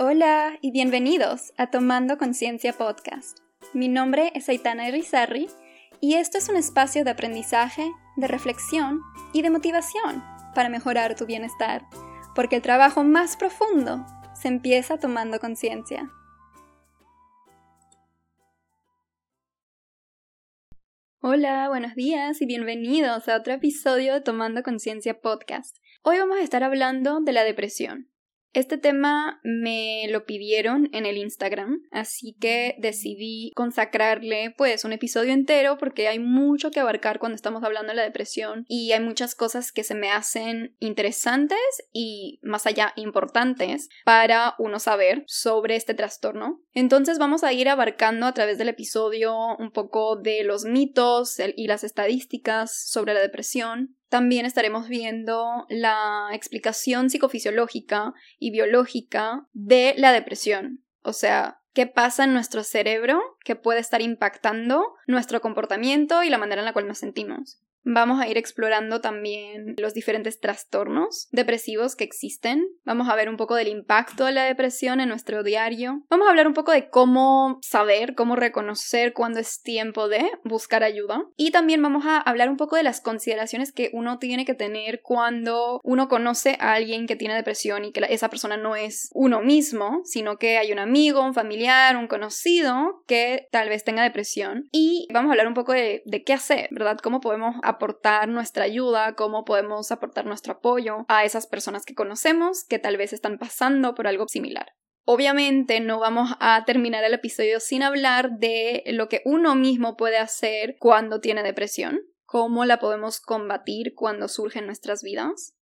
Hola y bienvenidos a Tomando Conciencia Podcast. Mi nombre es Aitana Irizarry y esto es un espacio de aprendizaje, de reflexión y de motivación para mejorar tu bienestar, porque el trabajo más profundo se empieza tomando conciencia. Hola, buenos días y bienvenidos a otro episodio de Tomando Conciencia Podcast. Hoy vamos a estar hablando de la depresión. Este tema me lo pidieron en el Instagram, así que decidí consacrarle pues un episodio entero porque hay mucho que abarcar cuando estamos hablando de la depresión y hay muchas cosas que se me hacen interesantes y más allá importantes para uno saber sobre este trastorno. Entonces vamos a ir abarcando a través del episodio un poco de los mitos y las estadísticas sobre la depresión, también estaremos viendo la explicación psicofisiológica y biológica de la depresión. O sea, qué pasa en nuestro cerebro que puede estar impactando nuestro comportamiento y la manera en la cual nos sentimos. Vamos a ir explorando también los diferentes trastornos depresivos que existen. Vamos a ver un poco del impacto de la depresión en nuestro diario. Vamos a hablar un poco de cómo saber, cómo reconocer cuándo es tiempo de buscar ayuda. Y también vamos a hablar un poco de las consideraciones que uno tiene que tener cuando uno conoce a alguien que tiene depresión y que esa persona no es uno mismo, sino que hay un amigo, un familiar, un conocido que tal vez tenga depresión. Y vamos a hablar un poco de, qué hacer, ¿verdad? Cómo podemos aportar nuestra ayuda, cómo podemos aportar nuestro apoyo a esas personas que conocemos que tal vez están pasando por algo similar. Obviamente no vamos a terminar el episodio sin hablar de lo que uno mismo puede hacer cuando tiene depresión, cómo la podemos combatir cuando surge en nuestras vidas.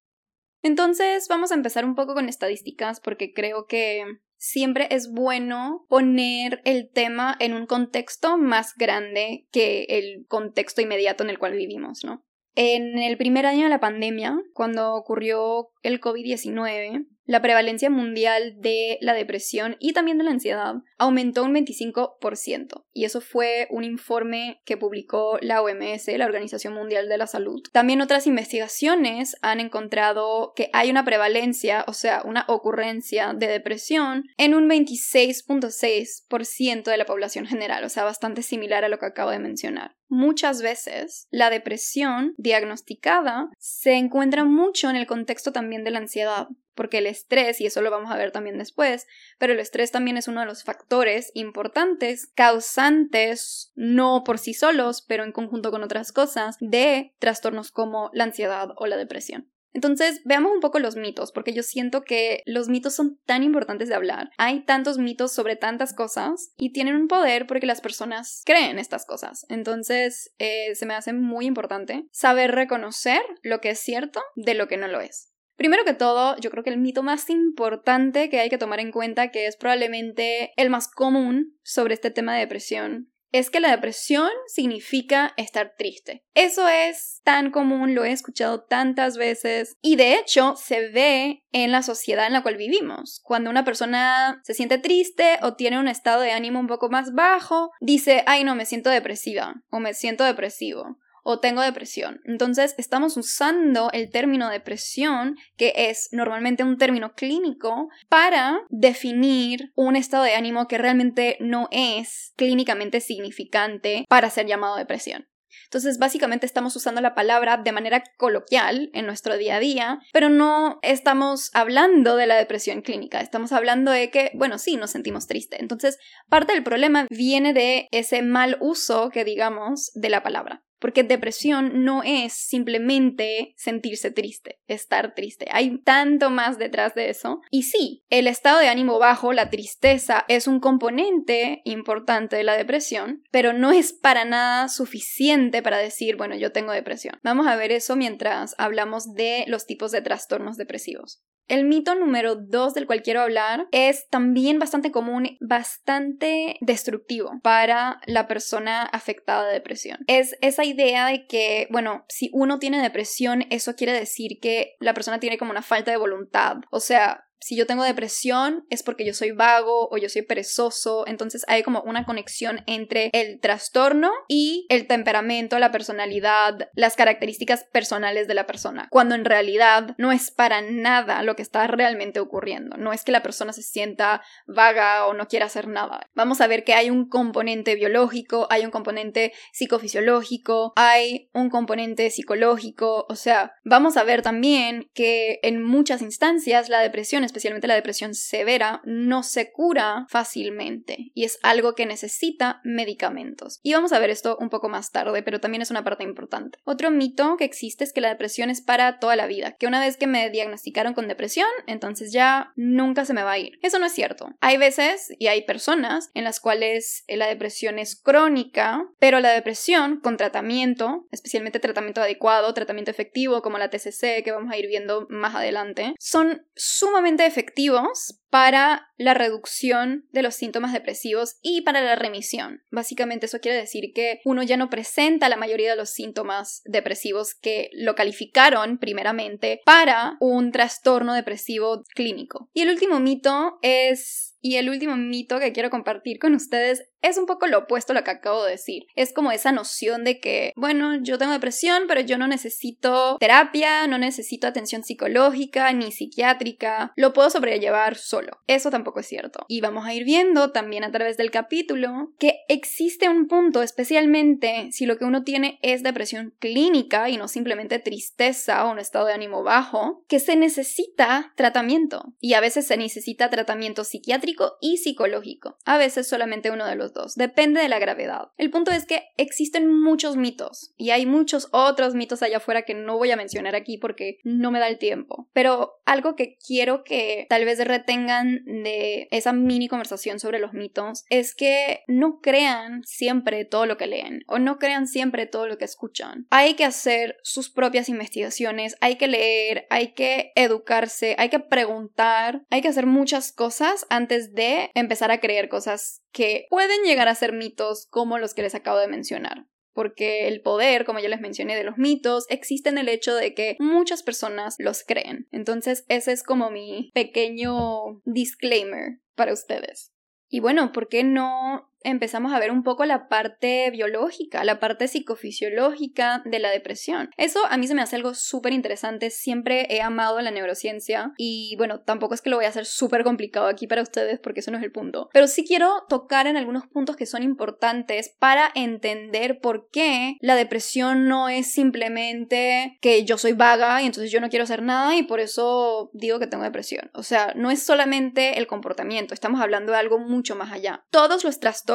Entonces vamos a empezar un poco con estadísticas porque creo que siempre es bueno poner el tema en un contexto más grande que el contexto inmediato en el cual vivimos, ¿no? En el primer año de la pandemia, cuando ocurrió el COVID-19, la prevalencia mundial de la depresión y también de la ansiedad aumentó un 25%, y eso fue un informe que publicó la OMS, la Organización Mundial de la Salud. También otras investigaciones han encontrado que hay una prevalencia, o sea, una ocurrencia de depresión en un 26.6% de la población general, o sea, bastante similar a lo que acabo de mencionar. Muchas veces la depresión diagnosticada se encuentra mucho en el contexto también de la ansiedad, porque el estrés, y eso lo vamos a ver también después, pero el estrés también es uno de los factores importantes, causantes, no por sí solos, pero en conjunto con otras cosas, de trastornos como la ansiedad o la depresión. Entonces, veamos un poco los mitos, porque yo siento que los mitos son tan importantes de hablar. Hay tantos mitos sobre tantas cosas y tienen un poder porque las personas creen estas cosas. Entonces, eh, se me hace muy importante saber reconocer lo que es cierto de lo que no lo es. Primero que todo, yo creo que el mito más importante que hay que tomar en cuenta, que es probablemente el más común sobre este tema de depresión, es que la depresión significa estar triste. Eso es tan común, lo he escuchado tantas veces y de hecho se ve en la sociedad en la cual vivimos. Cuando una persona se siente triste o tiene un estado de ánimo un poco más bajo, dice, ay no, me siento depresiva o me siento depresivo o tengo depresión. Entonces estamos usando el término depresión, que es normalmente un término clínico, para definir un estado de ánimo que realmente no es clínicamente significante para ser llamado depresión. Entonces, básicamente estamos usando la palabra de manera coloquial en nuestro día a día, pero no estamos hablando de la depresión clínica, estamos hablando de que, bueno, sí, nos sentimos tristes. Entonces, parte del problema viene de ese mal uso que digamos de la palabra. Porque depresión no es simplemente sentirse triste, estar triste. Hay tanto más detrás de eso. Y sí, el estado de ánimo bajo, la tristeza, es un componente importante de la depresión, pero no es para nada suficiente para decir, bueno, yo tengo depresión. Vamos a ver eso mientras hablamos de los tipos de trastornos depresivos. El mito número dos del cual quiero hablar es también bastante común, bastante destructivo para la persona afectada de depresión. Es esa idea de que, bueno, si uno tiene depresión, eso quiere decir que la persona tiene como una falta de voluntad. O sea, si yo tengo depresión es porque yo soy vago o yo soy perezoso, entonces hay como una conexión entre el trastorno y el temperamento, la personalidad, las características personales de la persona, cuando en realidad no es para nada lo que está realmente ocurriendo, no es que la persona se sienta vaga o no quiera hacer nada. Vamos a ver que hay un componente biológico, hay un componente psicofisiológico, hay un componente psicológico, o sea, vamos a ver también que en muchas instancias la depresión es especialmente la depresión severa, no se cura fácilmente y es algo que necesita medicamentos. Y vamos a ver esto un poco más tarde, pero también es una parte importante. Otro mito que existe es que la depresión es para toda la vida, que una vez que me diagnosticaron con depresión, entonces ya nunca se me va a ir. Eso no es cierto. Hay veces y hay personas en las cuales la depresión es crónica, pero la depresión con tratamiento, especialmente tratamiento adecuado, tratamiento efectivo como la TCC que vamos a ir viendo más adelante, son sumamente efectivos para la reducción de los síntomas depresivos y para la remisión. Básicamente eso quiere decir que uno ya no presenta la mayoría de los síntomas depresivos que lo calificaron primeramente para un trastorno depresivo clínico. Y el último mito es y el último mito que quiero compartir con ustedes es un poco lo opuesto a lo que acabo de decir. Es como esa noción de que, bueno, yo tengo depresión, pero yo no necesito terapia, no necesito atención psicológica ni psiquiátrica, lo puedo sobrellevar solo. Eso tampoco es cierto. Y vamos a ir viendo también a través del capítulo que existe un punto, especialmente si lo que uno tiene es depresión clínica y no simplemente tristeza o un estado de ánimo bajo, que se necesita tratamiento. Y a veces se necesita tratamiento psiquiátrico y psicológico. A veces solamente uno de los dos, depende de la gravedad. El punto es que existen muchos mitos y hay muchos otros mitos allá afuera que no voy a mencionar aquí porque no me da el tiempo. Pero algo que quiero que tal vez retengan de esa mini conversación sobre los mitos es que no crean siempre todo lo que leen o no crean siempre todo lo que escuchan. Hay que hacer sus propias investigaciones, hay que leer, hay que educarse, hay que preguntar, hay que hacer muchas cosas antes de empezar a creer cosas que pueden llegar a ser mitos como los que les acabo de mencionar. Porque el poder, como ya les mencioné, de los mitos existe en el hecho de que muchas personas los creen. Entonces ese es como mi pequeño disclaimer para ustedes. Y bueno, ¿por qué no empezamos a ver un poco la parte biológica, la parte psicofisiológica de la depresión. Eso a mí se me hace algo súper interesante, siempre he amado la neurociencia y bueno, tampoco es que lo voy a hacer súper complicado aquí para ustedes porque eso no es el punto, pero sí quiero tocar en algunos puntos que son importantes para entender por qué la depresión no es simplemente que yo soy vaga y entonces yo no quiero hacer nada y por eso digo que tengo depresión. O sea, no es solamente el comportamiento, estamos hablando de algo mucho más allá. Todos los trastornos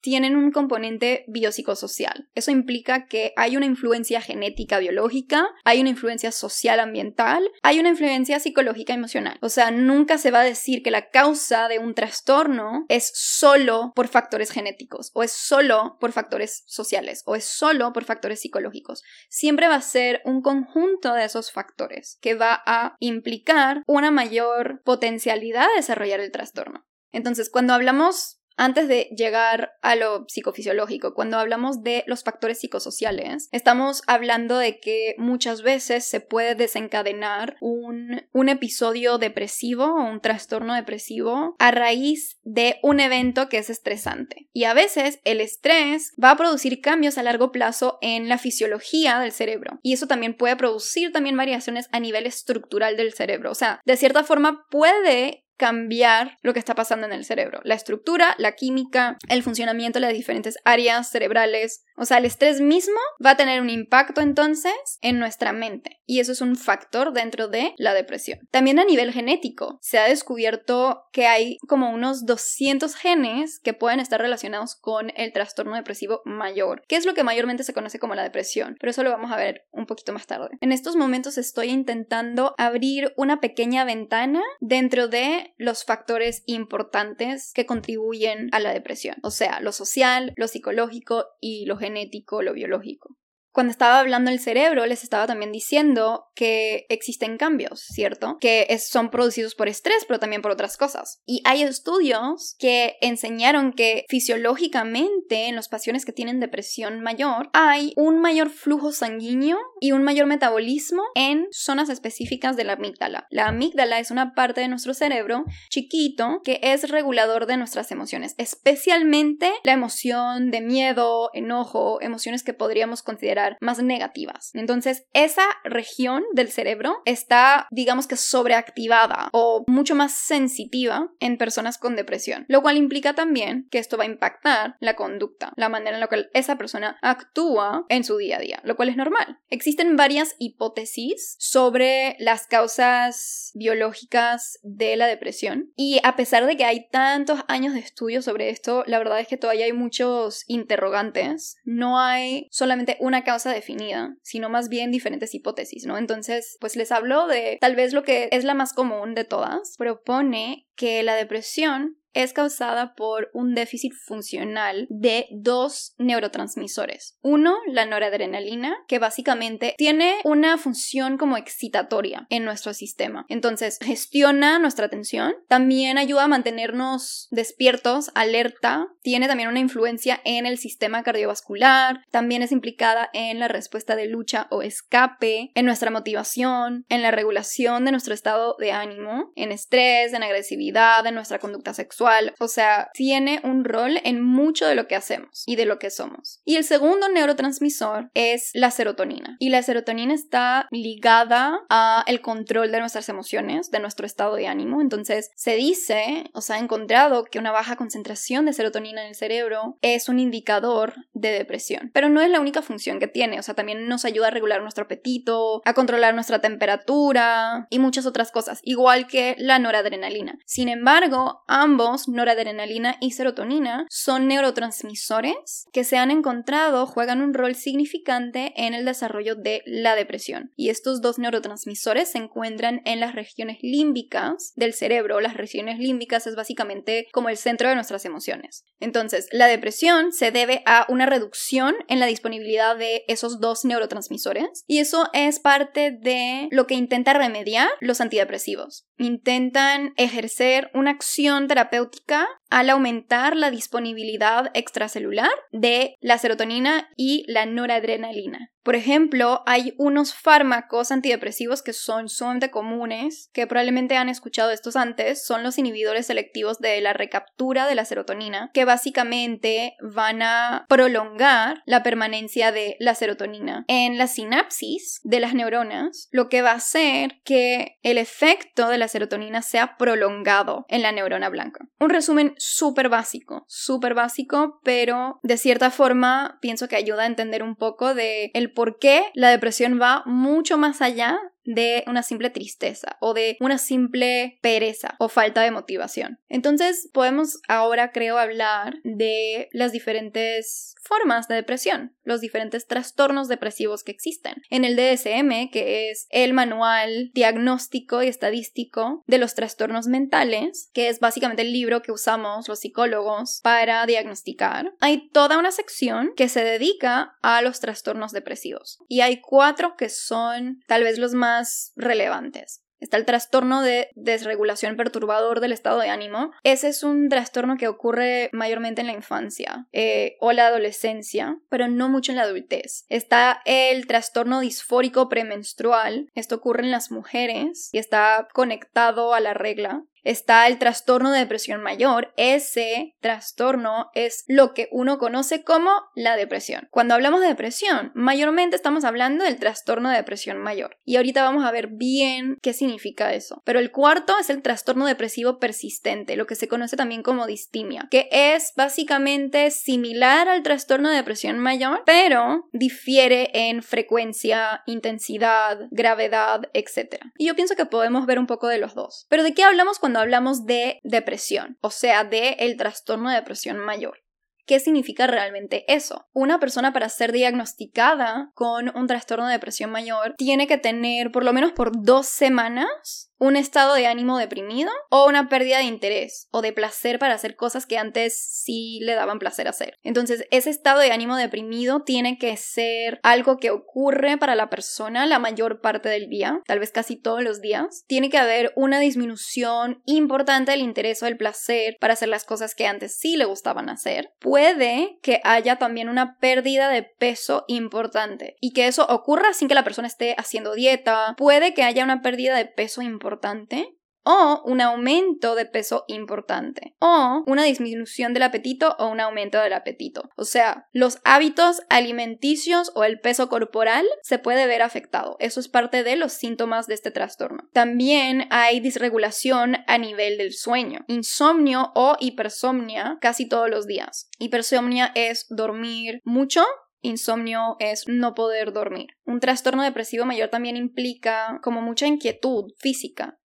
tienen un componente biopsicosocial. Eso implica que hay una influencia genética biológica, hay una influencia social ambiental, hay una influencia psicológica emocional. O sea, nunca se va a decir que la causa de un trastorno es solo por factores genéticos o es solo por factores sociales o es solo por factores psicológicos. Siempre va a ser un conjunto de esos factores que va a implicar una mayor potencialidad de desarrollar el trastorno. Entonces, cuando hablamos antes de llegar a lo psicofisiológico, cuando hablamos de los factores psicosociales, estamos hablando de que muchas veces se puede desencadenar un, un episodio depresivo o un trastorno depresivo a raíz de un evento que es estresante. Y a veces el estrés va a producir cambios a largo plazo en la fisiología del cerebro. Y eso también puede producir también variaciones a nivel estructural del cerebro. O sea, de cierta forma puede cambiar lo que está pasando en el cerebro. La estructura, la química, el funcionamiento de las diferentes áreas cerebrales. O sea, el estrés mismo va a tener un impacto entonces en nuestra mente. Y eso es un factor dentro de la depresión. También a nivel genético, se ha descubierto que hay como unos 200 genes que pueden estar relacionados con el trastorno depresivo mayor, que es lo que mayormente se conoce como la depresión. Pero eso lo vamos a ver un poquito más tarde. En estos momentos estoy intentando abrir una pequeña ventana dentro de los factores importantes que contribuyen a la depresión, o sea, lo social, lo psicológico y lo genético, lo biológico. Cuando estaba hablando el cerebro, les estaba también diciendo que existen cambios, ¿cierto? Que son producidos por estrés, pero también por otras cosas. Y hay estudios que enseñaron que fisiológicamente en los pacientes que tienen depresión mayor hay un mayor flujo sanguíneo y un mayor metabolismo en zonas específicas de la amígdala. La amígdala es una parte de nuestro cerebro chiquito que es regulador de nuestras emociones, especialmente la emoción de miedo, enojo, emociones que podríamos considerar más negativas. Entonces, esa región del cerebro está, digamos que sobreactivada o mucho más sensitiva en personas con depresión, lo cual implica también que esto va a impactar la conducta, la manera en la que esa persona actúa en su día a día, lo cual es normal. Existen varias hipótesis sobre las causas biológicas de la depresión y a pesar de que hay tantos años de estudio sobre esto, la verdad es que todavía hay muchos interrogantes. No hay solamente una causa definida, sino más bien diferentes hipótesis, ¿no? Entonces, pues les hablo de tal vez lo que es la más común de todas. Propone que la depresión es causada por un déficit funcional de dos neurotransmisores. Uno, la noradrenalina, que básicamente tiene una función como excitatoria en nuestro sistema. Entonces, gestiona nuestra atención, también ayuda a mantenernos despiertos, alerta, tiene también una influencia en el sistema cardiovascular, también es implicada en la respuesta de lucha o escape, en nuestra motivación, en la regulación de nuestro estado de ánimo, en estrés, en agresividad, en nuestra conducta sexual o sea, tiene un rol en mucho de lo que hacemos y de lo que somos. Y el segundo neurotransmisor es la serotonina. Y la serotonina está ligada a el control de nuestras emociones, de nuestro estado de ánimo. Entonces, se dice, o se ha encontrado que una baja concentración de serotonina en el cerebro es un indicador de depresión. Pero no es la única función que tiene, o sea, también nos ayuda a regular nuestro apetito, a controlar nuestra temperatura y muchas otras cosas, igual que la noradrenalina. Sin embargo, ambos noradrenalina y serotonina, son neurotransmisores que se han encontrado juegan un rol significante en el desarrollo de la depresión. Y estos dos neurotransmisores se encuentran en las regiones límbicas del cerebro. Las regiones límbicas es básicamente como el centro de nuestras emociones. Entonces, la depresión se debe a una reducción en la disponibilidad de esos dos neurotransmisores y eso es parte de lo que intenta remediar los antidepresivos. Intentan ejercer una acción terapéutica terapéutica al aumentar la disponibilidad extracelular de la serotonina y la noradrenalina. Por ejemplo, hay unos fármacos antidepresivos que son sumamente comunes, que probablemente han escuchado estos antes, son los inhibidores selectivos de la recaptura de la serotonina, que básicamente van a prolongar la permanencia de la serotonina en la sinapsis de las neuronas, lo que va a hacer que el efecto de la serotonina sea prolongado en la neurona blanca. Un resumen súper básico, súper básico, pero de cierta forma pienso que ayuda a entender un poco de el por qué la depresión va mucho más allá de una simple tristeza o de una simple pereza o falta de motivación. Entonces podemos ahora creo hablar de las diferentes formas de depresión, los diferentes trastornos depresivos que existen. En el DSM, que es el manual diagnóstico y estadístico de los trastornos mentales, que es básicamente el libro que usamos los psicólogos para diagnosticar, hay toda una sección que se dedica a los trastornos depresivos. Y hay cuatro que son tal vez los más relevantes. Está el trastorno de desregulación perturbador del estado de ánimo. Ese es un trastorno que ocurre mayormente en la infancia eh, o la adolescencia, pero no mucho en la adultez. Está el trastorno disfórico premenstrual. Esto ocurre en las mujeres y está conectado a la regla está el trastorno de depresión mayor. Ese trastorno es lo que uno conoce como la depresión. Cuando hablamos de depresión, mayormente estamos hablando del trastorno de depresión mayor. Y ahorita vamos a ver bien qué significa eso. Pero el cuarto es el trastorno depresivo persistente, lo que se conoce también como distimia, que es básicamente similar al trastorno de depresión mayor, pero difiere en frecuencia, intensidad, gravedad, etc. Y yo pienso que podemos ver un poco de los dos. Pero ¿de qué hablamos cuando cuando hablamos de depresión, o sea, de el trastorno de depresión mayor. ¿Qué significa realmente eso? Una persona para ser diagnosticada con un trastorno de depresión mayor tiene que tener por lo menos por dos semanas un estado de ánimo deprimido o una pérdida de interés o de placer para hacer cosas que antes sí le daban placer hacer. Entonces, ese estado de ánimo deprimido tiene que ser algo que ocurre para la persona la mayor parte del día, tal vez casi todos los días. Tiene que haber una disminución importante del interés o del placer para hacer las cosas que antes sí le gustaban hacer. Puede que haya también una pérdida de peso importante y que eso ocurra sin que la persona esté haciendo dieta. Puede que haya una pérdida de peso importante o un aumento de peso importante o una disminución del apetito o un aumento del apetito. O sea, los hábitos alimenticios o el peso corporal se puede ver afectado. Eso es parte de los síntomas de este trastorno. También hay disregulación a nivel del sueño, insomnio o hipersomnia casi todos los días. Hipersomnia es dormir mucho Insomnio es no poder dormir. Un trastorno depresivo mayor también implica como mucha inquietud física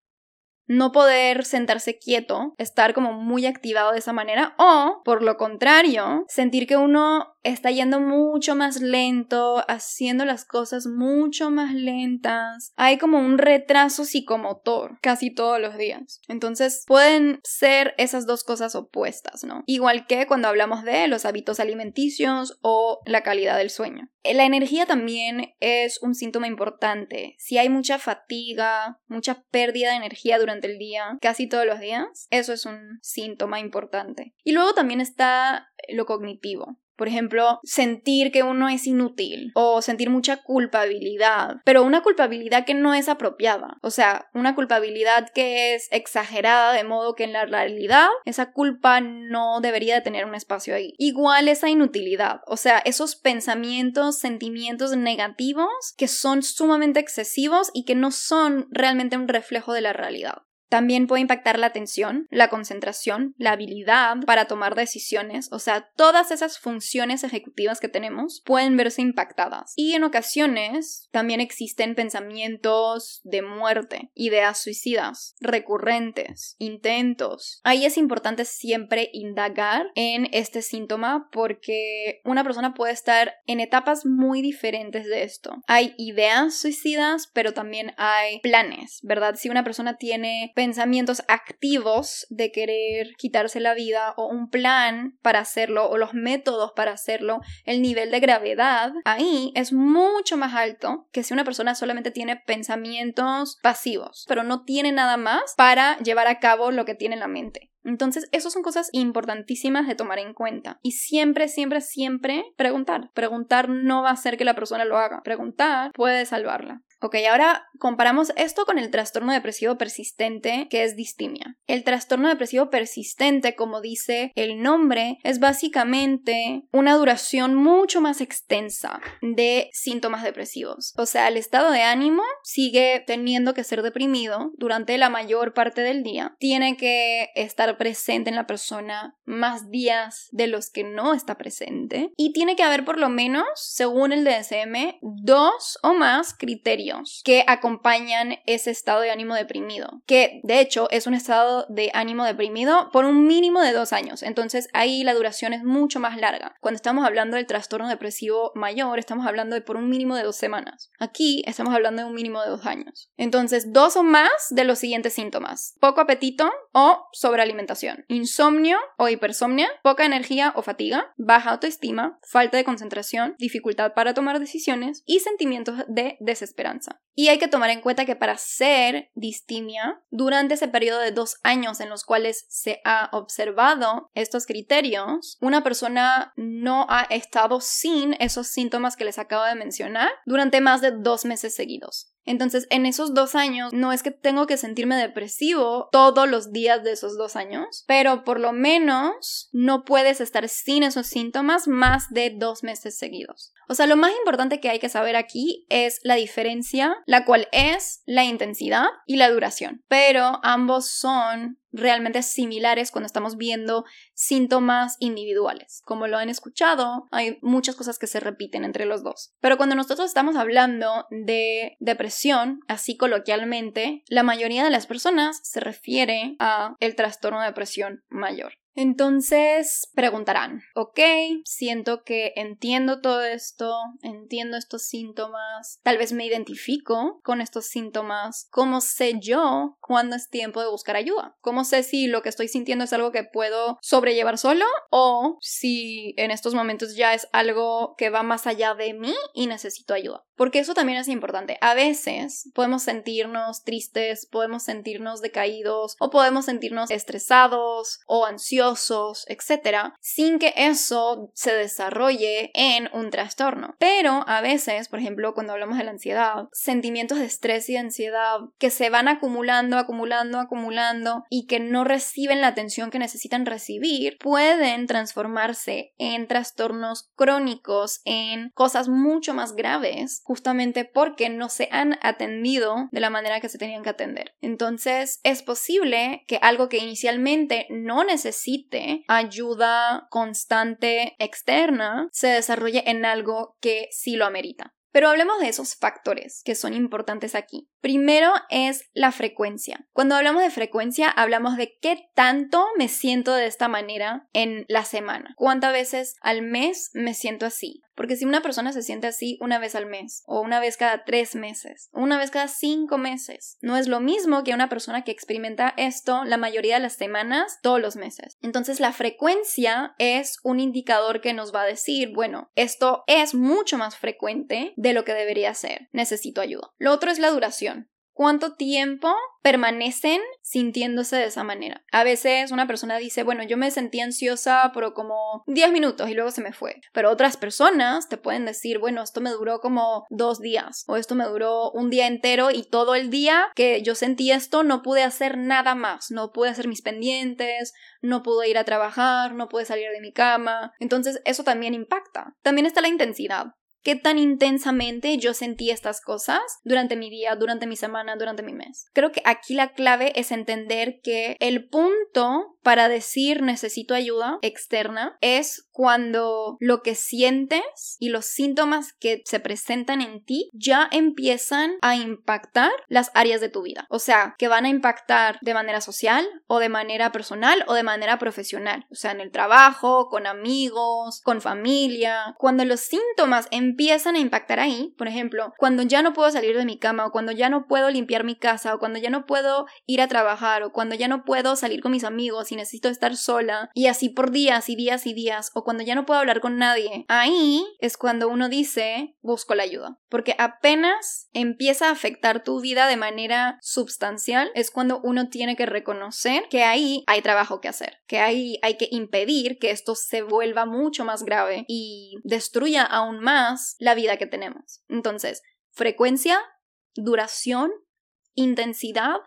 no poder sentarse quieto, estar como muy activado de esa manera, o por lo contrario, sentir que uno está yendo mucho más lento, haciendo las cosas mucho más lentas. Hay como un retraso psicomotor casi todos los días. Entonces pueden ser esas dos cosas opuestas, ¿no? Igual que cuando hablamos de los hábitos alimenticios o la calidad del sueño. La energía también es un síntoma importante. Si hay mucha fatiga, mucha pérdida de energía durante el día, casi todos los días, eso es un síntoma importante. Y luego también está lo cognitivo. Por ejemplo, sentir que uno es inútil o sentir mucha culpabilidad, pero una culpabilidad que no es apropiada. O sea, una culpabilidad que es exagerada de modo que en la realidad esa culpa no debería de tener un espacio ahí. Igual esa inutilidad, o sea, esos pensamientos, sentimientos negativos que son sumamente excesivos y que no son realmente un reflejo de la realidad. También puede impactar la atención, la concentración, la habilidad para tomar decisiones, o sea, todas esas funciones ejecutivas que tenemos pueden verse impactadas. Y en ocasiones también existen pensamientos de muerte, ideas suicidas, recurrentes, intentos. Ahí es importante siempre indagar en este síntoma porque una persona puede estar en etapas muy diferentes de esto. Hay ideas suicidas, pero también hay planes, ¿verdad? Si una persona tiene pensamientos activos de querer quitarse la vida o un plan para hacerlo o los métodos para hacerlo, el nivel de gravedad ahí es mucho más alto que si una persona solamente tiene pensamientos pasivos, pero no tiene nada más para llevar a cabo lo que tiene en la mente. Entonces, esas son cosas importantísimas de tomar en cuenta. Y siempre, siempre, siempre preguntar. Preguntar no va a hacer que la persona lo haga. Preguntar puede salvarla. Ok, ahora comparamos esto con el trastorno depresivo persistente, que es distimia. El trastorno depresivo persistente, como dice el nombre, es básicamente una duración mucho más extensa de síntomas depresivos. O sea, el estado de ánimo sigue teniendo que ser deprimido durante la mayor parte del día. Tiene que estar presente en la persona más días de los que no está presente. Y tiene que haber por lo menos, según el DSM, dos o más criterios que acompañan ese estado de ánimo deprimido, que de hecho es un estado de ánimo deprimido por un mínimo de dos años, entonces ahí la duración es mucho más larga. Cuando estamos hablando del trastorno depresivo mayor, estamos hablando de por un mínimo de dos semanas. Aquí estamos hablando de un mínimo de dos años. Entonces, dos o más de los siguientes síntomas. Poco apetito o sobrealimentación, insomnio o hipersomnia, poca energía o fatiga, baja autoestima, falta de concentración, dificultad para tomar decisiones y sentimientos de desesperanza. Y hay que tomar en cuenta que para ser distimia, durante ese periodo de dos años en los cuales se ha observado estos criterios, una persona no ha estado sin esos síntomas que les acabo de mencionar durante más de dos meses seguidos. Entonces, en esos dos años, no es que tengo que sentirme depresivo todos los días de esos dos años, pero por lo menos no puedes estar sin esos síntomas más de dos meses seguidos. O sea, lo más importante que hay que saber aquí es la diferencia, la cual es la intensidad y la duración. Pero ambos son realmente similares cuando estamos viendo síntomas individuales. Como lo han escuchado, hay muchas cosas que se repiten entre los dos. Pero cuando nosotros estamos hablando de depresión, así coloquialmente, la mayoría de las personas se refiere a el trastorno de depresión mayor. Entonces preguntarán, ok, siento que entiendo todo esto, entiendo estos síntomas, tal vez me identifico con estos síntomas, ¿cómo sé yo cuándo es tiempo de buscar ayuda? ¿Cómo sé si lo que estoy sintiendo es algo que puedo sobrellevar solo o si en estos momentos ya es algo que va más allá de mí y necesito ayuda? Porque eso también es importante. A veces podemos sentirnos tristes, podemos sentirnos decaídos o podemos sentirnos estresados o ansiosos etcétera, sin que eso se desarrolle en un trastorno. Pero a veces, por ejemplo, cuando hablamos de la ansiedad, sentimientos de estrés y ansiedad que se van acumulando, acumulando, acumulando y que no reciben la atención que necesitan recibir, pueden transformarse en trastornos crónicos, en cosas mucho más graves, justamente porque no se han atendido de la manera que se tenían que atender. Entonces, es posible que algo que inicialmente no necesita ayuda constante externa se desarrolle en algo que sí lo amerita. Pero hablemos de esos factores que son importantes aquí. Primero es la frecuencia. Cuando hablamos de frecuencia, hablamos de qué tanto me siento de esta manera en la semana. ¿Cuántas veces al mes me siento así? Porque si una persona se siente así una vez al mes, o una vez cada tres meses, o una vez cada cinco meses, no es lo mismo que una persona que experimenta esto la mayoría de las semanas, todos los meses. Entonces la frecuencia es un indicador que nos va a decir, bueno, esto es mucho más frecuente de lo que debería ser. Necesito ayuda. Lo otro es la duración cuánto tiempo permanecen sintiéndose de esa manera. A veces una persona dice, bueno, yo me sentí ansiosa por como 10 minutos y luego se me fue. Pero otras personas te pueden decir, bueno, esto me duró como dos días o esto me duró un día entero y todo el día que yo sentí esto no pude hacer nada más, no pude hacer mis pendientes, no pude ir a trabajar, no pude salir de mi cama. Entonces eso también impacta. También está la intensidad qué tan intensamente yo sentí estas cosas durante mi día, durante mi semana, durante mi mes. Creo que aquí la clave es entender que el punto para decir necesito ayuda externa es cuando lo que sientes y los síntomas que se presentan en ti ya empiezan a impactar las áreas de tu vida. O sea, que van a impactar de manera social o de manera personal o de manera profesional. O sea, en el trabajo, con amigos, con familia. Cuando los síntomas empiezan a impactar ahí, por ejemplo, cuando ya no puedo salir de mi cama o cuando ya no puedo limpiar mi casa o cuando ya no puedo ir a trabajar o cuando ya no puedo salir con mis amigos necesito estar sola y así por días y días y días o cuando ya no puedo hablar con nadie, ahí es cuando uno dice busco la ayuda. Porque apenas empieza a afectar tu vida de manera sustancial es cuando uno tiene que reconocer que ahí hay trabajo que hacer, que ahí hay que impedir que esto se vuelva mucho más grave y destruya aún más la vida que tenemos. Entonces, frecuencia, duración, intensidad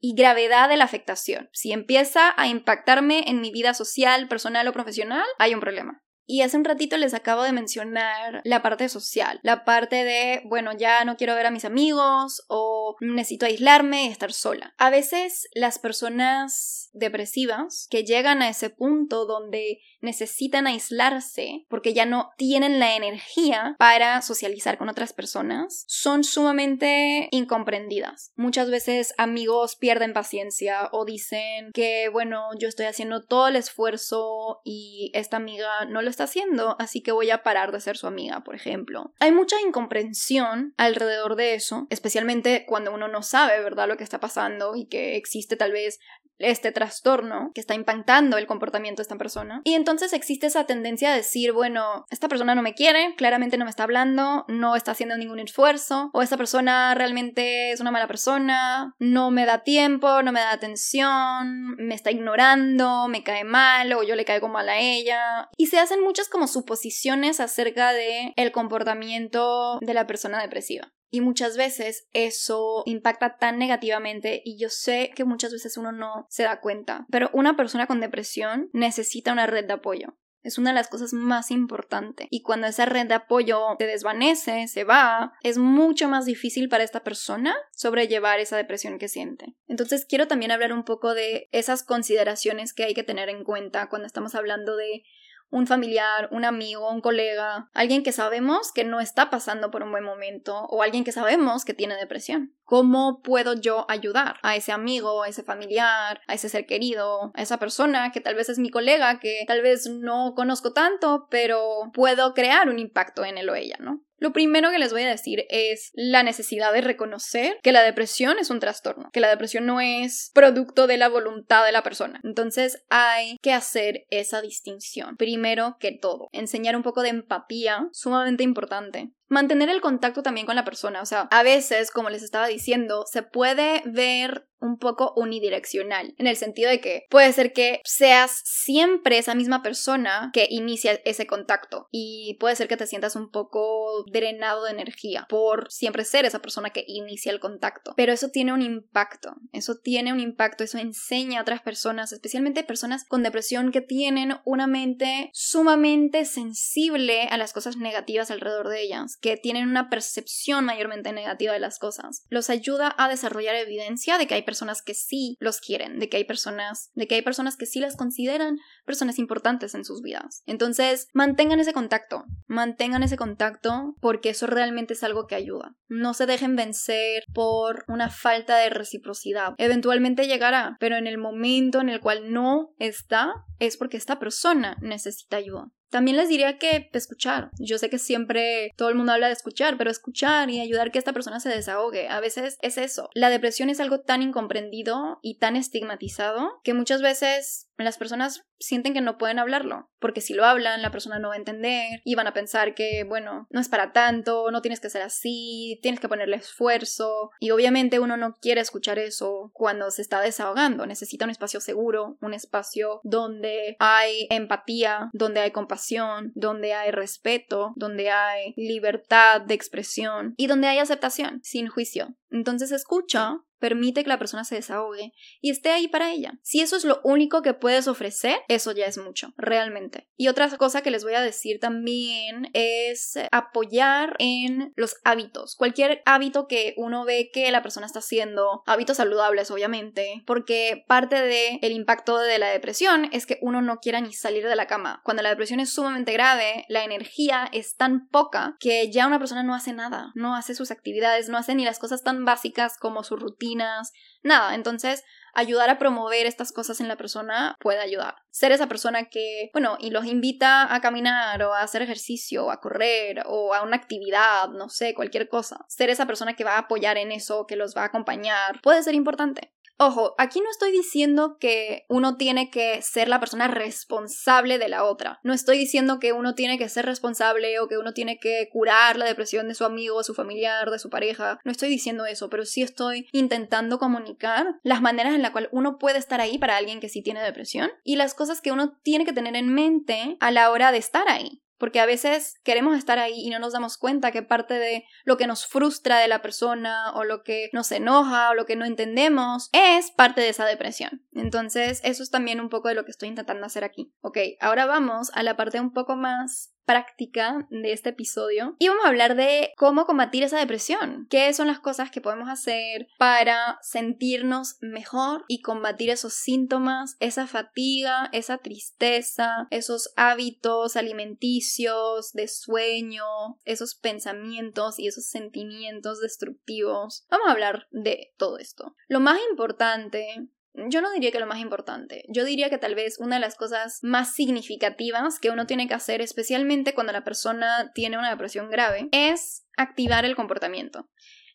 y gravedad de la afectación. Si empieza a impactarme en mi vida social, personal o profesional, hay un problema. Y hace un ratito les acabo de mencionar la parte social, la parte de, bueno, ya no quiero ver a mis amigos o necesito aislarme y estar sola. A veces las personas depresivas que llegan a ese punto donde necesitan aislarse porque ya no tienen la energía para socializar con otras personas, son sumamente incomprendidas. Muchas veces amigos pierden paciencia o dicen que, bueno, yo estoy haciendo todo el esfuerzo y esta amiga no lo está haciendo, así que voy a parar de ser su amiga, por ejemplo. Hay mucha incomprensión alrededor de eso, especialmente cuando uno no sabe, ¿verdad?, lo que está pasando y que existe tal vez este trastorno que está impactando el comportamiento de esta persona. Y entonces existe esa tendencia a decir, bueno, esta persona no me quiere, claramente no me está hablando, no está haciendo ningún esfuerzo, o esta persona realmente es una mala persona, no me da tiempo, no me da atención, me está ignorando, me cae mal, o yo le caigo mal a ella. Y se hacen muchas como suposiciones acerca de el comportamiento de la persona depresiva. Y muchas veces eso impacta tan negativamente y yo sé que muchas veces uno no se da cuenta, pero una persona con depresión necesita una red de apoyo. Es una de las cosas más importantes. Y cuando esa red de apoyo se desvanece, se va, es mucho más difícil para esta persona sobrellevar esa depresión que siente. Entonces quiero también hablar un poco de esas consideraciones que hay que tener en cuenta cuando estamos hablando de un familiar, un amigo, un colega, alguien que sabemos que no está pasando por un buen momento o alguien que sabemos que tiene depresión. ¿Cómo puedo yo ayudar a ese amigo, a ese familiar, a ese ser querido, a esa persona que tal vez es mi colega, que tal vez no conozco tanto, pero puedo crear un impacto en él o ella, ¿no? Lo primero que les voy a decir es la necesidad de reconocer que la depresión es un trastorno, que la depresión no es producto de la voluntad de la persona. Entonces hay que hacer esa distinción. Primero que todo, enseñar un poco de empatía, sumamente importante. Mantener el contacto también con la persona, o sea, a veces, como les estaba diciendo, se puede ver un poco unidireccional, en el sentido de que puede ser que seas siempre esa misma persona que inicia ese contacto y puede ser que te sientas un poco drenado de energía por siempre ser esa persona que inicia el contacto, pero eso tiene un impacto, eso tiene un impacto, eso enseña a otras personas, especialmente personas con depresión que tienen una mente sumamente sensible a las cosas negativas alrededor de ellas, que tienen una percepción mayormente negativa de las cosas, los ayuda a desarrollar evidencia de que hay personas que sí los quieren, de que hay personas, de que hay personas que sí las consideran personas importantes en sus vidas. Entonces, mantengan ese contacto, mantengan ese contacto porque eso realmente es algo que ayuda. No se dejen vencer por una falta de reciprocidad. Eventualmente llegará, pero en el momento en el cual no está, es porque esta persona necesita ayuda. También les diría que escuchar. Yo sé que siempre todo el mundo habla de escuchar, pero escuchar y ayudar que esta persona se desahogue. A veces es eso. La depresión es algo tan incomprendido y tan estigmatizado que muchas veces las personas sienten que no pueden hablarlo, porque si lo hablan, la persona no va a entender y van a pensar que, bueno, no es para tanto, no tienes que ser así, tienes que ponerle esfuerzo y obviamente uno no quiere escuchar eso cuando se está desahogando, necesita un espacio seguro, un espacio donde hay empatía, donde hay compasión, donde hay respeto, donde hay libertad de expresión y donde hay aceptación, sin juicio. Entonces escucha permite que la persona se desahogue y esté ahí para ella. Si eso es lo único que puedes ofrecer, eso ya es mucho, realmente. Y otra cosa que les voy a decir también es apoyar en los hábitos. Cualquier hábito que uno ve que la persona está haciendo, hábitos saludables obviamente, porque parte del el impacto de la depresión es que uno no quiera ni salir de la cama. Cuando la depresión es sumamente grave, la energía es tan poca que ya una persona no hace nada, no hace sus actividades, no hace ni las cosas tan básicas como su rutina nada. Entonces, ayudar a promover estas cosas en la persona puede ayudar. Ser esa persona que, bueno, y los invita a caminar o a hacer ejercicio o a correr o a una actividad, no sé, cualquier cosa. Ser esa persona que va a apoyar en eso, que los va a acompañar, puede ser importante. Ojo, aquí no estoy diciendo que uno tiene que ser la persona responsable de la otra. No estoy diciendo que uno tiene que ser responsable o que uno tiene que curar la depresión de su amigo, de su familiar, de su pareja. No estoy diciendo eso, pero sí estoy intentando comunicar las maneras en las cuales uno puede estar ahí para alguien que sí tiene depresión y las cosas que uno tiene que tener en mente a la hora de estar ahí porque a veces queremos estar ahí y no nos damos cuenta que parte de lo que nos frustra de la persona o lo que nos enoja o lo que no entendemos es parte de esa depresión. Entonces, eso es también un poco de lo que estoy intentando hacer aquí. Ok, ahora vamos a la parte un poco más práctica de este episodio y vamos a hablar de cómo combatir esa depresión, qué son las cosas que podemos hacer para sentirnos mejor y combatir esos síntomas, esa fatiga, esa tristeza, esos hábitos alimenticios, de sueño, esos pensamientos y esos sentimientos destructivos. Vamos a hablar de todo esto. Lo más importante yo no diría que lo más importante, yo diría que tal vez una de las cosas más significativas que uno tiene que hacer, especialmente cuando la persona tiene una depresión grave, es activar el comportamiento.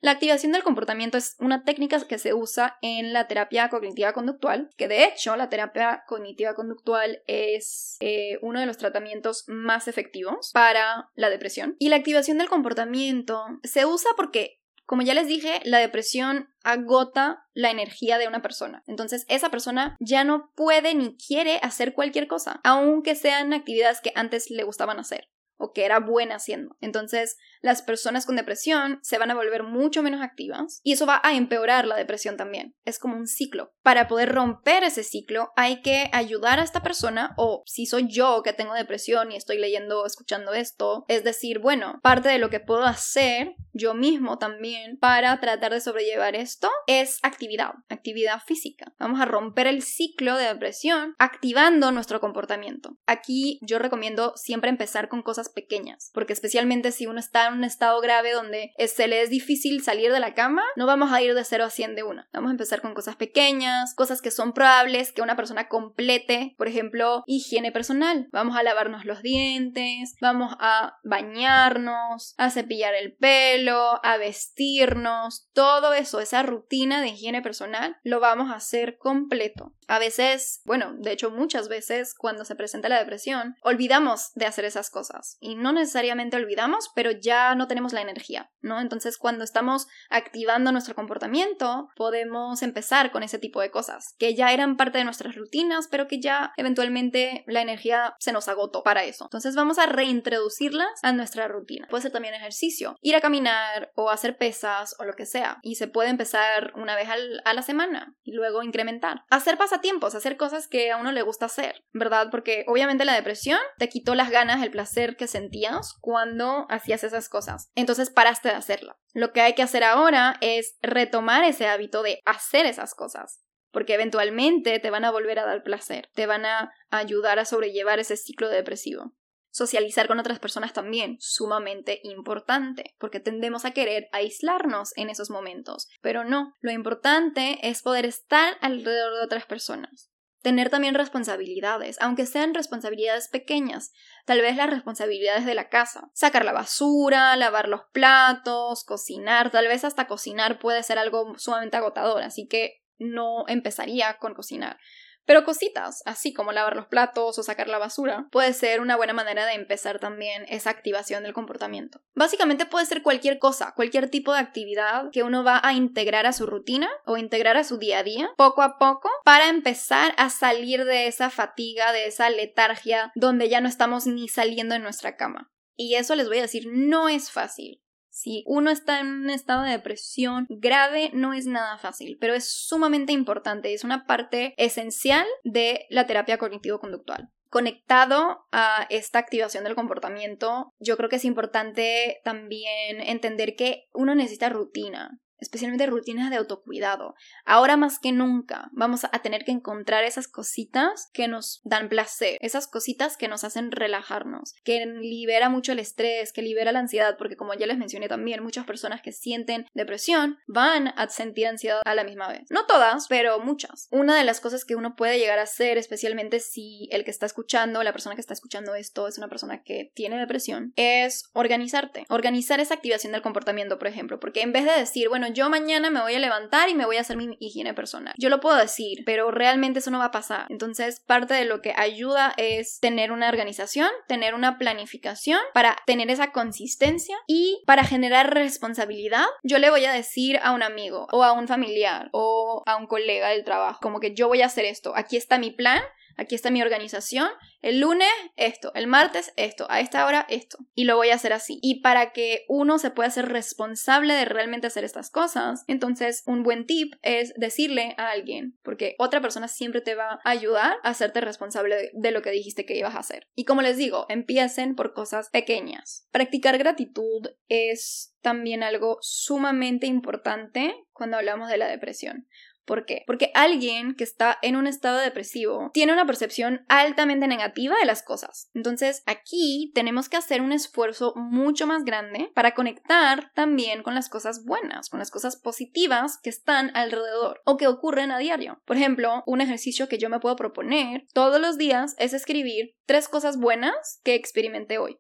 La activación del comportamiento es una técnica que se usa en la terapia cognitiva conductual, que de hecho la terapia cognitiva conductual es eh, uno de los tratamientos más efectivos para la depresión. Y la activación del comportamiento se usa porque como ya les dije, la depresión agota la energía de una persona. Entonces, esa persona ya no puede ni quiere hacer cualquier cosa, aunque sean actividades que antes le gustaban hacer. o que era buena haciendo. Entonces, las personas con depresión se van a volver mucho menos activas y eso va a empeorar la depresión también. Es como un ciclo. Para poder romper ese ciclo hay que ayudar a esta persona o si soy yo que tengo depresión y estoy leyendo o escuchando esto, es decir, bueno, parte de lo que puedo hacer yo mismo también para tratar de sobrellevar esto es actividad, actividad física. Vamos a romper el ciclo de depresión activando nuestro comportamiento. Aquí yo recomiendo siempre empezar con cosas pequeñas, porque especialmente si uno está en un estado grave donde se le es difícil salir de la cama, no vamos a ir de 0 a 100 de una. Vamos a empezar con cosas pequeñas, cosas que son probables que una persona complete, por ejemplo, higiene personal. Vamos a lavarnos los dientes, vamos a bañarnos, a cepillar el pelo, a vestirnos, todo eso, esa rutina de higiene personal, lo vamos a hacer completo. A veces, bueno, de hecho muchas veces cuando se presenta la depresión, olvidamos de hacer esas cosas. Y no necesariamente olvidamos, pero ya no tenemos la energía, ¿no? Entonces cuando estamos activando nuestro comportamiento, podemos empezar con ese tipo de cosas, que ya eran parte de nuestras rutinas, pero que ya eventualmente la energía se nos agotó para eso. Entonces vamos a reintroducirlas a nuestra rutina. Puede ser también ejercicio, ir a caminar o hacer pesas o lo que sea. Y se puede empezar una vez a la semana y luego incrementar. Hacer pasatiempos, hacer cosas que a uno le gusta hacer, ¿verdad? Porque obviamente la depresión te quitó las ganas, el placer que sentías cuando hacías esas cosas. Entonces paraste de hacerla. Lo que hay que hacer ahora es retomar ese hábito de hacer esas cosas porque eventualmente te van a volver a dar placer, te van a ayudar a sobrellevar ese ciclo depresivo. Socializar con otras personas también, sumamente importante, porque tendemos a querer aislarnos en esos momentos, pero no, lo importante es poder estar alrededor de otras personas. Tener también responsabilidades, aunque sean responsabilidades pequeñas, tal vez las responsabilidades de la casa. Sacar la basura, lavar los platos, cocinar, tal vez hasta cocinar puede ser algo sumamente agotador, así que no empezaría con cocinar. Pero cositas, así como lavar los platos o sacar la basura, puede ser una buena manera de empezar también esa activación del comportamiento. Básicamente puede ser cualquier cosa, cualquier tipo de actividad que uno va a integrar a su rutina o integrar a su día a día, poco a poco, para empezar a salir de esa fatiga, de esa letargia, donde ya no estamos ni saliendo en nuestra cama. Y eso les voy a decir, no es fácil. Si uno está en un estado de depresión grave, no es nada fácil, pero es sumamente importante y es una parte esencial de la terapia cognitivo-conductual. Conectado a esta activación del comportamiento, yo creo que es importante también entender que uno necesita rutina especialmente rutinas de autocuidado. Ahora más que nunca vamos a tener que encontrar esas cositas que nos dan placer, esas cositas que nos hacen relajarnos, que libera mucho el estrés, que libera la ansiedad, porque como ya les mencioné también, muchas personas que sienten depresión van a sentir ansiedad a la misma vez. No todas, pero muchas. Una de las cosas que uno puede llegar a hacer, especialmente si el que está escuchando, la persona que está escuchando esto es una persona que tiene depresión, es organizarte, organizar esa activación del comportamiento, por ejemplo, porque en vez de decir, bueno, yo mañana me voy a levantar y me voy a hacer mi higiene personal. Yo lo puedo decir, pero realmente eso no va a pasar. Entonces, parte de lo que ayuda es tener una organización, tener una planificación para tener esa consistencia y para generar responsabilidad. Yo le voy a decir a un amigo o a un familiar o a un colega del trabajo, como que yo voy a hacer esto, aquí está mi plan, Aquí está mi organización. El lunes esto, el martes esto, a esta hora esto. Y lo voy a hacer así. Y para que uno se pueda ser responsable de realmente hacer estas cosas, entonces un buen tip es decirle a alguien, porque otra persona siempre te va a ayudar a hacerte responsable de lo que dijiste que ibas a hacer. Y como les digo, empiecen por cosas pequeñas. Practicar gratitud es también algo sumamente importante cuando hablamos de la depresión. ¿Por qué? Porque alguien que está en un estado depresivo tiene una percepción altamente negativa de las cosas. Entonces aquí tenemos que hacer un esfuerzo mucho más grande para conectar también con las cosas buenas, con las cosas positivas que están alrededor o que ocurren a diario. Por ejemplo, un ejercicio que yo me puedo proponer todos los días es escribir tres cosas buenas que experimenté hoy.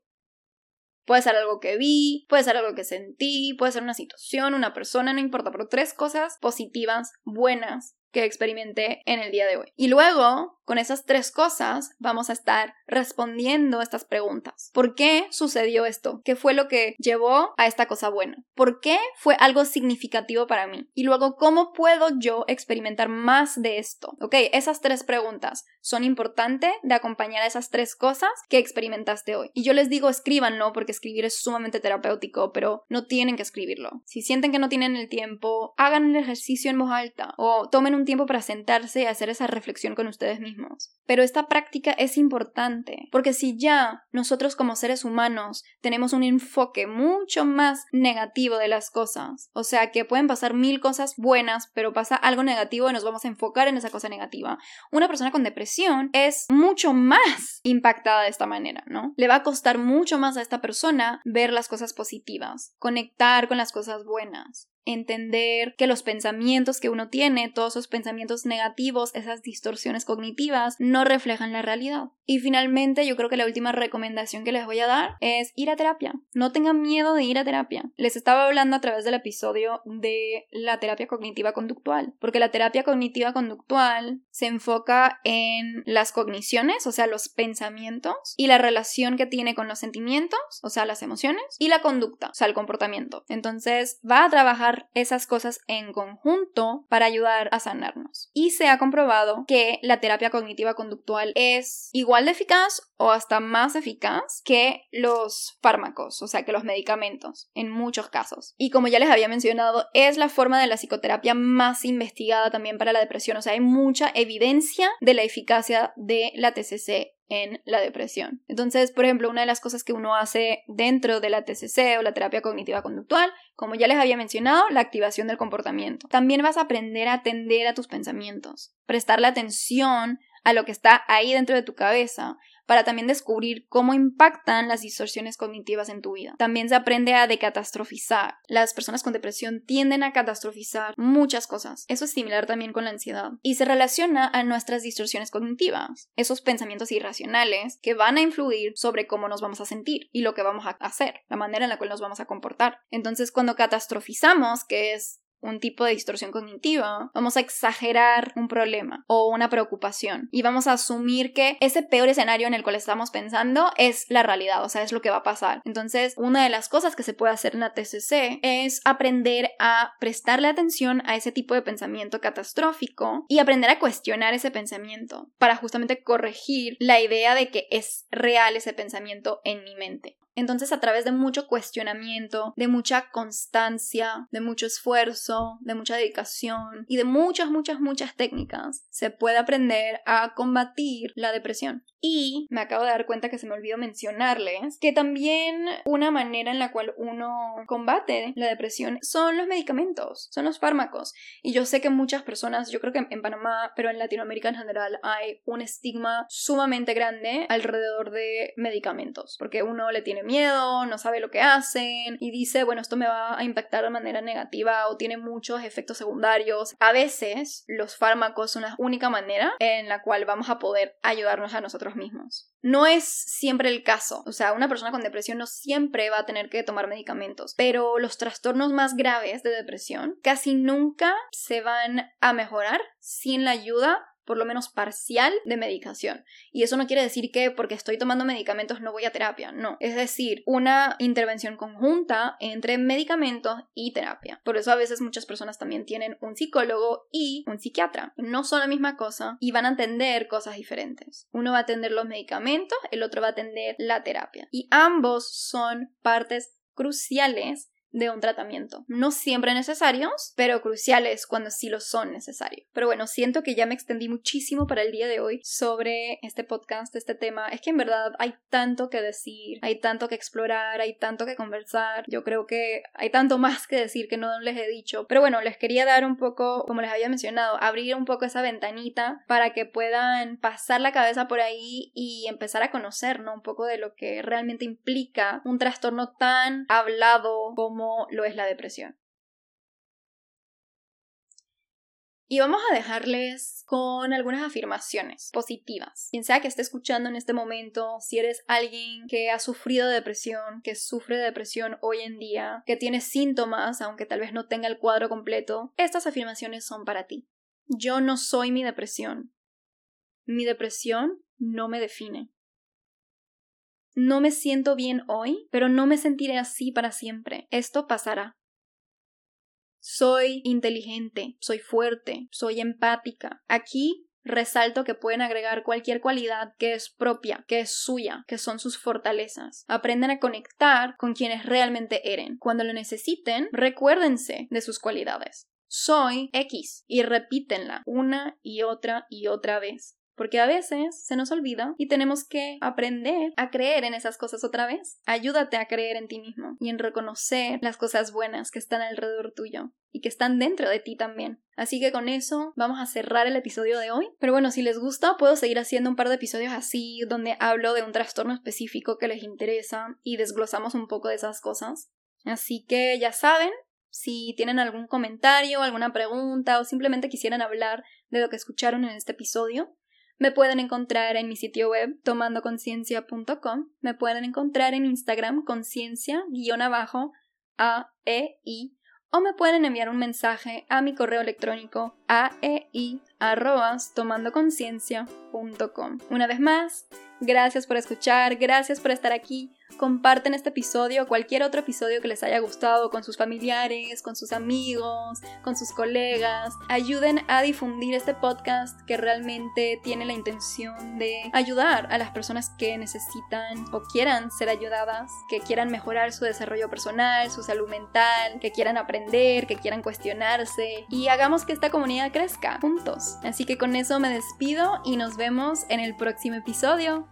Puede ser algo que vi, puede ser algo que sentí, puede ser una situación, una persona, no importa, pero tres cosas positivas, buenas que experimenté en el día de hoy. Y luego, con esas tres cosas, vamos a estar respondiendo estas preguntas. ¿Por qué sucedió esto? ¿Qué fue lo que llevó a esta cosa buena? ¿Por qué fue algo significativo para mí? Y luego, ¿cómo puedo yo experimentar más de esto? Ok, esas tres preguntas son importantes de acompañar a esas tres cosas que experimentaste hoy. Y yo les digo, escríbanlo porque escribir es sumamente terapéutico, pero no tienen que escribirlo. Si sienten que no tienen el tiempo, hagan el ejercicio en voz alta o tomen un tiempo para sentarse y hacer esa reflexión con ustedes mismos. Pero esta práctica es importante porque si ya nosotros como seres humanos tenemos un enfoque mucho más negativo de las cosas, o sea que pueden pasar mil cosas buenas, pero pasa algo negativo y nos vamos a enfocar en esa cosa negativa. Una persona con depresión es mucho más impactada de esta manera, ¿no? Le va a costar mucho más a esta persona ver las cosas positivas, conectar con las cosas buenas entender que los pensamientos que uno tiene, todos esos pensamientos negativos, esas distorsiones cognitivas, no reflejan la realidad. Y finalmente, yo creo que la última recomendación que les voy a dar es ir a terapia. No tengan miedo de ir a terapia. Les estaba hablando a través del episodio de la terapia cognitiva conductual, porque la terapia cognitiva conductual se enfoca en las cogniciones, o sea, los pensamientos, y la relación que tiene con los sentimientos, o sea, las emociones, y la conducta, o sea, el comportamiento. Entonces, va a trabajar esas cosas en conjunto para ayudar a sanarnos. Y se ha comprobado que la terapia cognitiva conductual es igual de eficaz o hasta más eficaz que los fármacos, o sea, que los medicamentos, en muchos casos. Y como ya les había mencionado, es la forma de la psicoterapia más investigada también para la depresión, o sea, hay mucha evidencia de la eficacia de la TCC en la depresión. Entonces, por ejemplo, una de las cosas que uno hace dentro de la TCC o la terapia cognitiva conductual, como ya les había mencionado, la activación del comportamiento. También vas a aprender a atender a tus pensamientos, prestarle atención a lo que está ahí dentro de tu cabeza para también descubrir cómo impactan las distorsiones cognitivas en tu vida. También se aprende a decatastrofizar. Las personas con depresión tienden a catastrofizar muchas cosas. Eso es similar también con la ansiedad. Y se relaciona a nuestras distorsiones cognitivas, esos pensamientos irracionales que van a influir sobre cómo nos vamos a sentir y lo que vamos a hacer, la manera en la cual nos vamos a comportar. Entonces, cuando catastrofizamos, que es un tipo de distorsión cognitiva, vamos a exagerar un problema o una preocupación y vamos a asumir que ese peor escenario en el cual estamos pensando es la realidad, o sea, es lo que va a pasar. Entonces, una de las cosas que se puede hacer en la TCC es aprender a prestarle atención a ese tipo de pensamiento catastrófico y aprender a cuestionar ese pensamiento para justamente corregir la idea de que es real ese pensamiento en mi mente. Entonces, a través de mucho cuestionamiento, de mucha constancia, de mucho esfuerzo, de mucha dedicación y de muchas, muchas, muchas técnicas, se puede aprender a combatir la depresión. Y me acabo de dar cuenta que se me olvidó mencionarles que también una manera en la cual uno combate la depresión son los medicamentos, son los fármacos. Y yo sé que muchas personas, yo creo que en Panamá, pero en Latinoamérica en general, hay un estigma sumamente grande alrededor de medicamentos, porque uno le tiene miedo, no sabe lo que hacen y dice, bueno, esto me va a impactar de manera negativa o tiene muchos efectos secundarios. A veces los fármacos son la única manera en la cual vamos a poder ayudarnos a nosotros mismos. No es siempre el caso, o sea, una persona con depresión no siempre va a tener que tomar medicamentos, pero los trastornos más graves de depresión casi nunca se van a mejorar sin la ayuda por lo menos parcial de medicación. Y eso no quiere decir que porque estoy tomando medicamentos no voy a terapia, no. Es decir, una intervención conjunta entre medicamentos y terapia. Por eso a veces muchas personas también tienen un psicólogo y un psiquiatra. No son la misma cosa y van a atender cosas diferentes. Uno va a atender los medicamentos, el otro va a atender la terapia. Y ambos son partes cruciales de un tratamiento. No siempre necesarios, pero cruciales cuando sí lo son necesarios. Pero bueno, siento que ya me extendí muchísimo para el día de hoy sobre este podcast, este tema. Es que en verdad hay tanto que decir, hay tanto que explorar, hay tanto que conversar. Yo creo que hay tanto más que decir que no les he dicho. Pero bueno, les quería dar un poco, como les había mencionado, abrir un poco esa ventanita para que puedan pasar la cabeza por ahí y empezar a conocer, ¿no? Un poco de lo que realmente implica un trastorno tan hablado como lo es la depresión. Y vamos a dejarles con algunas afirmaciones positivas. Quien sea que esté escuchando en este momento, si eres alguien que ha sufrido de depresión, que sufre de depresión hoy en día, que tiene síntomas, aunque tal vez no tenga el cuadro completo, estas afirmaciones son para ti. yo no soy mi depresión. Mi depresión no me define. No me siento bien hoy, pero no me sentiré así para siempre. Esto pasará. Soy inteligente, soy fuerte, soy empática. Aquí resalto que pueden agregar cualquier cualidad que es propia, que es suya, que son sus fortalezas. Aprenden a conectar con quienes realmente eran. Cuando lo necesiten, recuérdense de sus cualidades. Soy X y repítenla una y otra y otra vez porque a veces se nos olvida y tenemos que aprender a creer en esas cosas otra vez. Ayúdate a creer en ti mismo y en reconocer las cosas buenas que están alrededor tuyo y que están dentro de ti también. Así que con eso vamos a cerrar el episodio de hoy. Pero bueno, si les gusta, puedo seguir haciendo un par de episodios así donde hablo de un trastorno específico que les interesa y desglosamos un poco de esas cosas. Así que ya saben, si tienen algún comentario, alguna pregunta o simplemente quisieran hablar de lo que escucharon en este episodio, me pueden encontrar en mi sitio web tomandoconciencia.com. Me pueden encontrar en Instagram conciencia-abajo a e i o me pueden enviar un mensaje a mi correo electrónico aei tomandoconciencia.com. Una vez más, gracias por escuchar, gracias por estar aquí. Comparten este episodio o cualquier otro episodio que les haya gustado con sus familiares, con sus amigos, con sus colegas. Ayuden a difundir este podcast que realmente tiene la intención de ayudar a las personas que necesitan o quieran ser ayudadas, que quieran mejorar su desarrollo personal, su salud mental, que quieran aprender, que quieran cuestionarse y hagamos que esta comunidad crezca juntos. Así que con eso me despido y nos vemos en el próximo episodio.